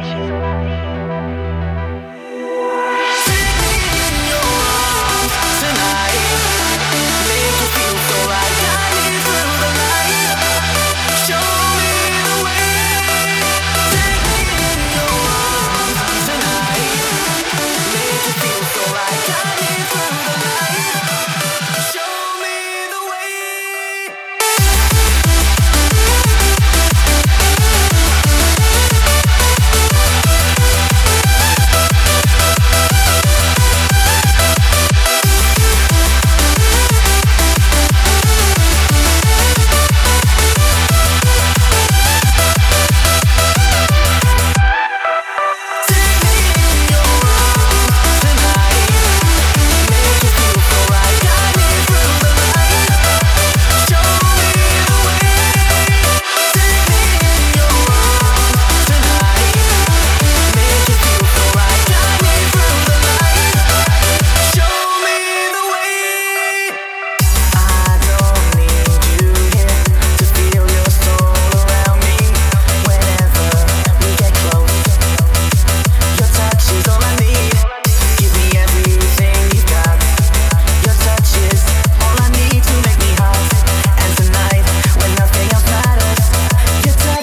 Perception.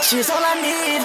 She's all I need.